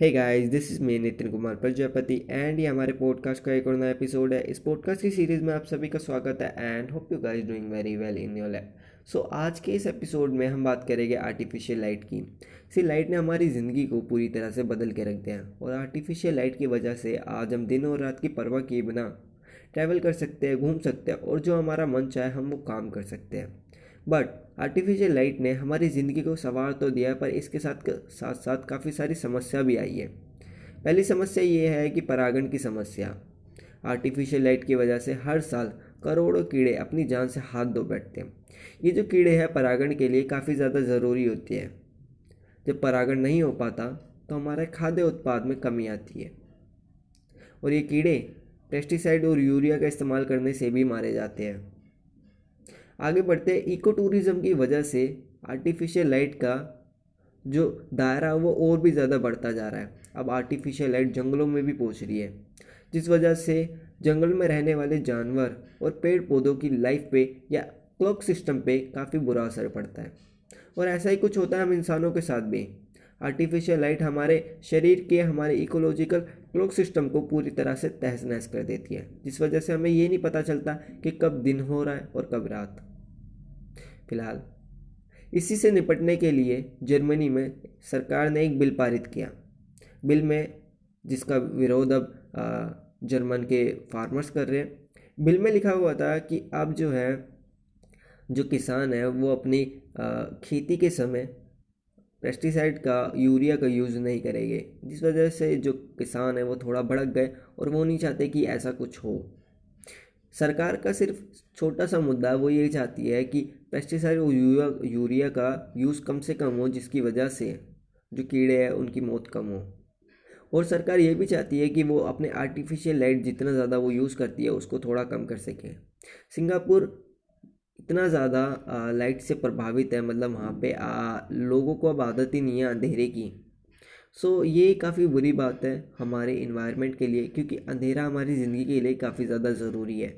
Hey guys this is me Nitin Kumar Prajapati and ये हमारे podcast का एक और नया एपिसोड है। इस पॉडकास्ट की सीरीज़ में आप सभी का स्वागत है and hope you guys doing very well in your life so आज के इस एपिसोड में हम बात करेंगे आर्टिफिशियल लाइट की। सी लाइट ने हमारी ज़िंदगी को पूरी तरह से बदल के रख दिया और आर्टिफिशियल लाइट की वजह से आज हम दिन और रात की परवाह किए बिना ट्रैवल कर सकते हैं, घूम सकते हैं, और जो हमारा मन चाहे हम वो काम कर सकते हैं। बट आर्टिफिशियल लाइट ने हमारी ज़िंदगी को सवार तो दिया पर इसके साथ साथ साथ काफ़ी सारी समस्या भी आई है। पहली समस्या ये है कि परागण की समस्या। आर्टिफिशियल लाइट की वजह से हर साल करोड़ों कीड़े अपनी जान से हाथ धो बैठते हैं। ये जो कीड़े हैं, परागण के लिए काफ़ी ज़्यादा ज़रूरी होती है। जब परागण नहीं हो पाता तो हमारे खाद्य उत्पाद में कमी आती है। और ये कीड़े पेस्टिसाइड और यूरिया का इस्तेमाल करने से भी मारे जाते हैं। आगे बढ़ते इको टूरिज़्म की वजह से आर्टिफिशियल लाइट का जो दायरा वो और भी ज़्यादा बढ़ता जा रहा है। अब आर्टिफिशियल लाइट जंगलों में भी पहुँच रही है, जिस वजह से जंगल में रहने वाले जानवर और पेड़ पौधों की लाइफ पे या क्लॉक सिस्टम पे काफ़ी बुरा असर पड़ता है। और ऐसा ही कुछ होता है हम इंसानों के साथ भी। आर्टिफिशियल लाइट हमारे शरीर के, हमारे इकोलॉजिकल क्लॉक सिस्टम को पूरी तरह से तहस नहस कर देती है, जिस वजह से हमें ये नहीं पता चलता कि कब दिन हो रहा है और कब रात। फ़िलहाल। इसी से निपटने के लिए जर्मनी में सरकार ने एक बिल पारित किया। बिल में, जिसका विरोध अब जर्मन के फार्मर्स कर रहे हैं। बिल में लिखा हुआ था कि अब जो है, जो किसान है, वो अपनी खेती के समय पेस्टिसाइड का, यूरिया का यूज़ नहीं करेंगे। जिस वजह से जो किसान है, वो थोड़ा भड़क गए और वो नहीं चाहते कि ऐसा कुछ हो। सरकार का सिर्फ़ छोटा सा मुद्दा, वो ये चाहती है कि पेस्टिसाइड और यूरिया यूरिया का यूज़ कम से कम हो जिसकी वजह से जो कीड़े हैं उनकी मौत कम हो। और सरकार ये भी चाहती है कि वो अपने आर्टिफिशियल लाइट जितना ज़्यादा वो यूज़ करती है उसको थोड़ा कम कर सके। सिंगापुर इतना ज़्यादा लाइट से प्रभावित है मतलब वहाँ पे आ, लोगों को अब आदत ही नहीं है अंधेरे की। सो ये काफ़ी बुरी बात है हमारे इन्वायरमेंट के लिए क्योंकि अंधेरा हमारी ज़िंदगी के लिए काफ़ी ज़्यादा ज़रूरी है।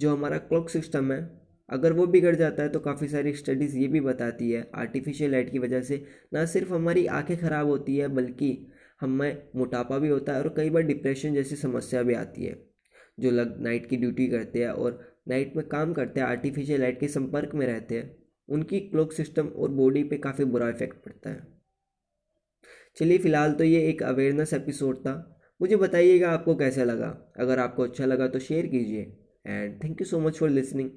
जो हमारा क्लॉक सिस्टम है अगर वो बिगड़ जाता है तो काफ़ी सारी स्टडीज़ ये भी बताती है आर्टिफिशियल लाइट की वजह से। ना सिर्फ़ हमारी आँखें ख़राब होती है, बल्कि हमें मोटापा भी होता है और कई बार डिप्रेशन जैसी समस्या भी आती है, जो लग नाइट की ड्यूटी करते हैं और नाइट में काम करते हैं आर्टिफिशियल लाइट के संपर्क में रहते हैं। उनकी क्लोक सिस्टम और बॉडी पे काफ़ी बुरा इफ़ेक्ट पड़ता है। चलिए, फ़िलहाल तो ये एक अवेयरनेस एपिसोड था। मुझे बताइएगा आपको कैसा लगा। अगर आपको अच्छा लगा तो शेयर कीजिए। And thank you so much for listening